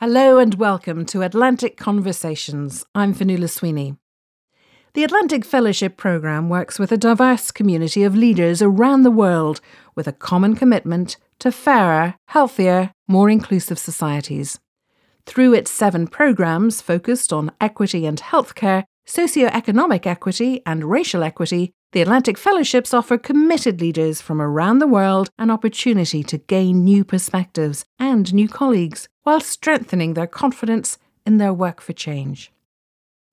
Hello and welcome to Atlantic Conversations. I'm Fionnuala Sweeney. The Atlantic Fellowship Programme works with a diverse community of leaders around the world with a common commitment to fairer, healthier, more inclusive societies. Through its seven programmes focused on equity and healthcare, socio-economic equity, and racial equity, the Atlantic Fellowships offer committed leaders from around the world an opportunity to gain new perspectives and new colleagues while strengthening their confidence in their work for change.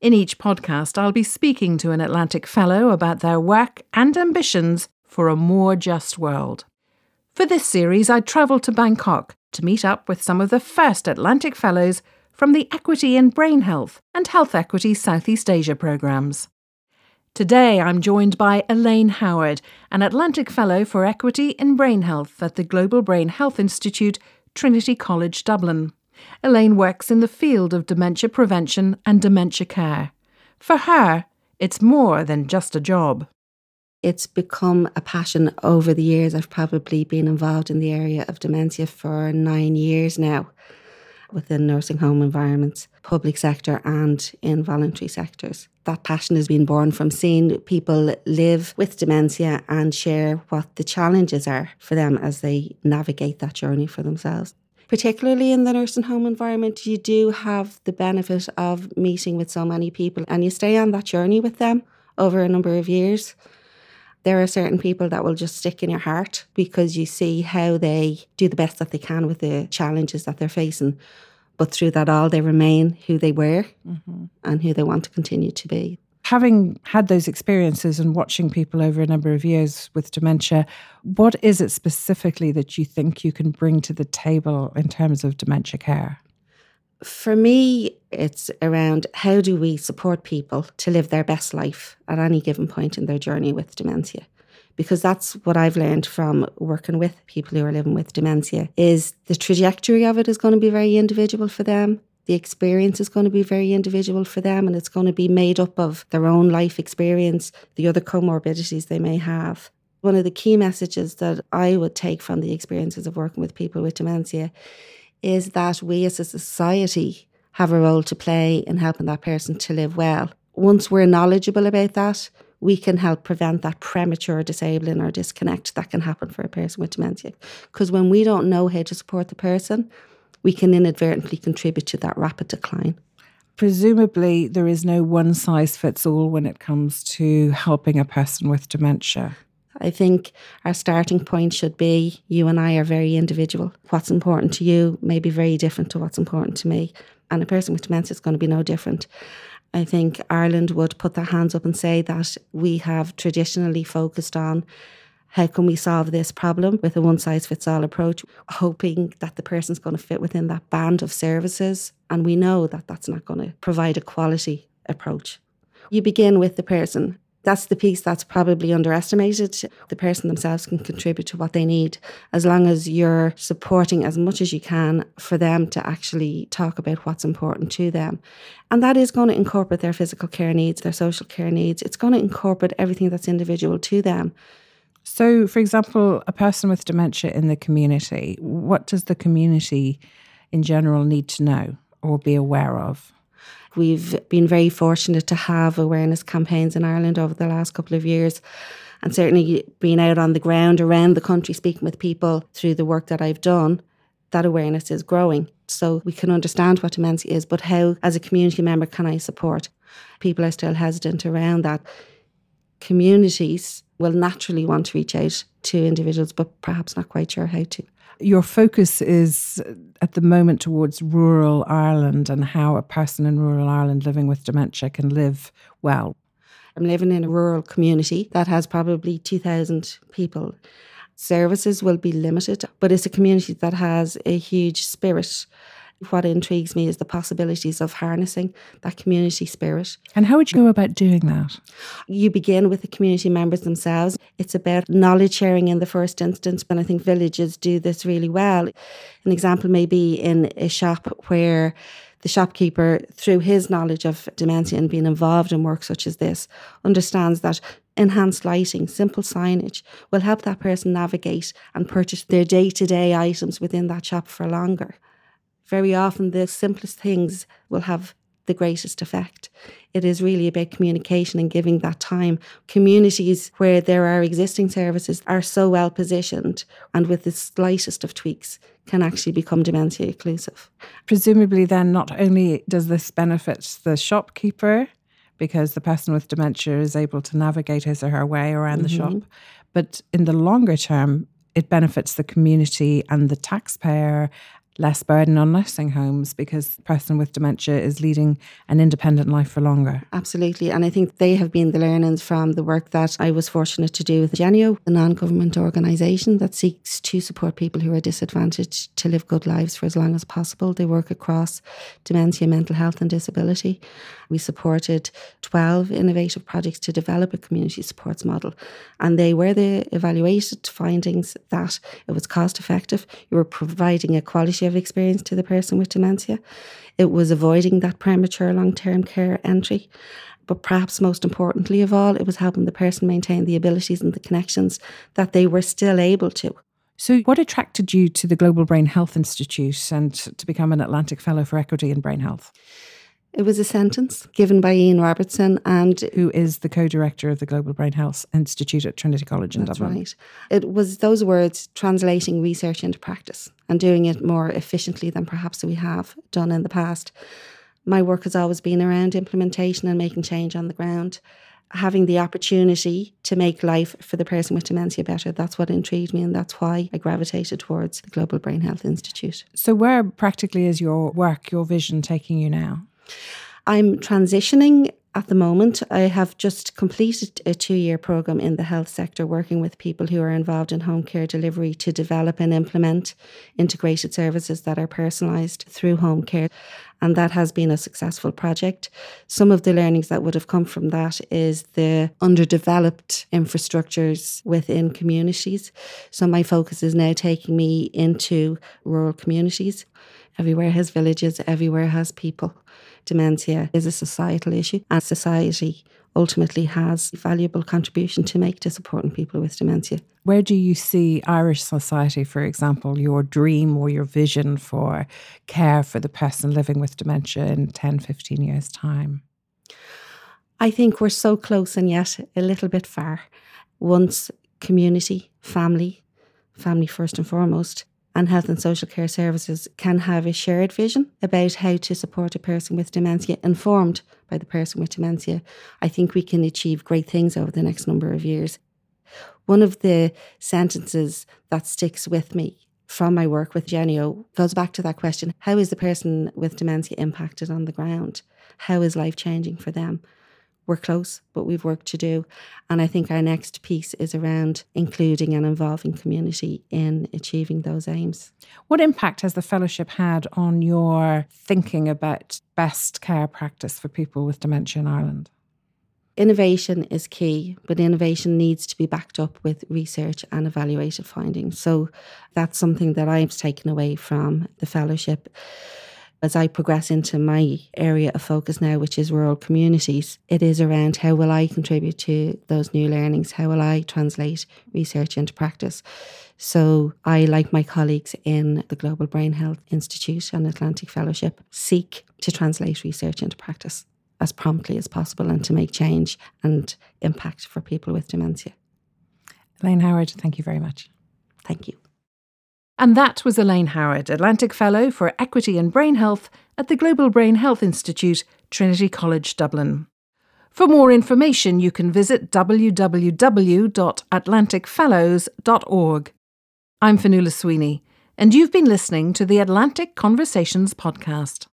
In each podcast, I'll be speaking to an Atlantic Fellow about their work and ambitions for a more just world. For this series, I travelled to Bangkok to meet up with some of the first Atlantic Fellows from the Equity in Brain Health and Health Equity Southeast Asia programmes. Today I'm joined by Elaine Howard, an Atlantic Fellow for Equity in Brain Health at the Global Brain Health Institute, Trinity College Dublin. Elaine works in the field of dementia prevention and dementia care. For her, it's more than just a job. It's become a passion over the years. I've probably been involved in the area of dementia for nine years now within nursing home environments, public sector, and in voluntary sectors. That passion has been born from seeing people live with dementia and share what the challenges are for them as they navigate that journey for themselves. Particularly in the nursing home environment, you do have the benefit of meeting with so many people and you stay on that journey with them over a number of years there are certain people that will just stick in your heart because you see how they do the best that they can with the challenges that they're facing. But through that all, they remain who they were mm-hmm. and who they want to continue to be. Having had those experiences and watching people over a number of years with dementia, what is it specifically that you think you can bring to the table in terms of dementia care? For me, it's around how do we support people to live their best life at any given point in their journey with dementia because that's what I've learned from working with people who are living with dementia is the trajectory of it is going to be very individual for them. The experience is going to be very individual for them and it's going to be made up of their own life experience, the other comorbidities they may have. One of the key messages that I would take from the experiences of working with people with dementia is that we as a society have a role to play in helping that person to live well. Once we're knowledgeable about that, we can help prevent that premature disabling or disconnect that can happen for a person with dementia. Because when we don't know how to support the person, we can inadvertently contribute to that rapid decline. Presumably, there is no one size fits all when it comes to helping a person with dementia. I think our starting point should be you and I are very individual. What's important to you may be very different to what's important to me. And a person with dementia is going to be no different. I think Ireland would put their hands up and say that we have traditionally focused on how can we solve this problem with a one size fits all approach, hoping that the person's going to fit within that band of services. And we know that that's not going to provide a quality approach. You begin with the person that's the piece that's probably underestimated. The person themselves can contribute to what they need as long as you're supporting as much as you can for them to actually talk about what's important to them. And that is going to incorporate their physical care needs, their social care needs. It's going to incorporate everything that's individual to them. So, for example, a person with dementia in the community, what does the community in general need to know or be aware of? We've been very fortunate to have awareness campaigns in Ireland over the last couple of years. And certainly being out on the ground around the country speaking with people through the work that I've done, that awareness is growing. So we can understand what dementia is, but how, as a community member, can I support? People are still hesitant around that. Communities will naturally want to reach out to individuals, but perhaps not quite sure how to. Your focus is uh, at the moment towards rural Ireland and how a person in rural Ireland living with dementia can live well. I'm living in a rural community that has probably 2,000 people. Services will be limited, but it's a community that has a huge spirit what intrigues me is the possibilities of harnessing that community spirit. And how would you go about doing that? You begin with the community members themselves. It's about knowledge sharing in the first instance, and I think villages do this really well. An example may be in a shop where the shopkeeper, through his knowledge of dementia and being involved in work such as this, understands that enhanced lighting, simple signage will help that person navigate and purchase their day to day items within that shop for longer Very often, the simplest things will have the greatest effect. It is really about communication and giving that time. Communities where there are existing services are so well positioned and with the slightest of tweaks can actually become dementia inclusive. Presumably, then, not only does this benefit the shopkeeper, because the person with dementia is able to navigate his or her way around mm-hmm. the shop, but in the longer term, it benefits the community and the taxpayer less burden on nursing homes because the person with dementia is leading an independent life for longer. Absolutely. And I think they have been the learnings from the work that I was fortunate to do with Genio, a non government organisation that seeks to support people who are disadvantaged to live good lives for as long as possible. They work across dementia, mental health, and disability. We supported 12 innovative projects to develop a community supports model. And they were the evaluated findings that it was cost effective, you were providing a quality experience to the person with dementia, it was avoiding that premature long term care entry. But perhaps most importantly of all, it was helping the person maintain the abilities and the connections that they were still able to. So, what attracted you to the Global Brain Health Institute and to become an Atlantic Fellow for Equity in Brain Health? It was a sentence given by Ian Robertson, and who is the co-director of the Global Brain Health Institute at Trinity College in that's Dublin. Right. It was those words translating research into practice and doing it more efficiently than perhaps we have done in the past. My work has always been around implementation and making change on the ground. Having the opportunity to make life for the person with dementia better, that's what intrigued me, and that's why I gravitated towards the Global Brain Health Institute. So, where practically is your work, your vision taking you now? I'm transitioning at the moment. I have just completed a two year program in the health sector, working with people who are involved in home care delivery to develop and implement integrated services that are personalised through home care. And that has been a successful project. Some of the learnings that would have come from that is the underdeveloped infrastructures within communities. So my focus is now taking me into rural communities. Everywhere has villages, everywhere has people dementia is a societal issue, and society ultimately has a valuable contribution to make to supporting people with dementia. Where do you see Irish society, for example, your dream or your vision for care for the person living with dementia in 10, 15 years' time? I think we're so close and yet a little bit far. Once community, family, family first and foremost, and health and social care services can have a shared vision about how to support a person with dementia, informed by the person with dementia, I think we can achieve great things over the next number of years. One of the sentences that sticks with me from my work with Genio goes back to that question how is the person with dementia impacted on the ground? How is life changing for them? We're close, but we've work to do. And I think our next piece is around including and involving community in achieving those aims. What impact has the fellowship had on your thinking about best care practice for people with dementia in Ireland? Innovation is key, but innovation needs to be backed up with research and evaluated findings. So that's something that I've taken away from the fellowship as I progress into my area of focus now, which is rural communities, it is around how will I contribute to those new learnings? How will I translate research into practice? So I, like my colleagues in the Global Brain Health Institute and Atlantic Fellowship, seek to translate research into practice as promptly as possible and to make change and impact for people with dementia. Elaine Howard, thank you very much. Thank you. And that was Elaine Howard, Atlantic Fellow for Equity and Brain Health at the Global Brain Health Institute, Trinity College, Dublin. For more information, you can visit www.atlanticfellows.org. I'm Fionnuala Sweeney, and you've been listening to the Atlantic Conversations podcast.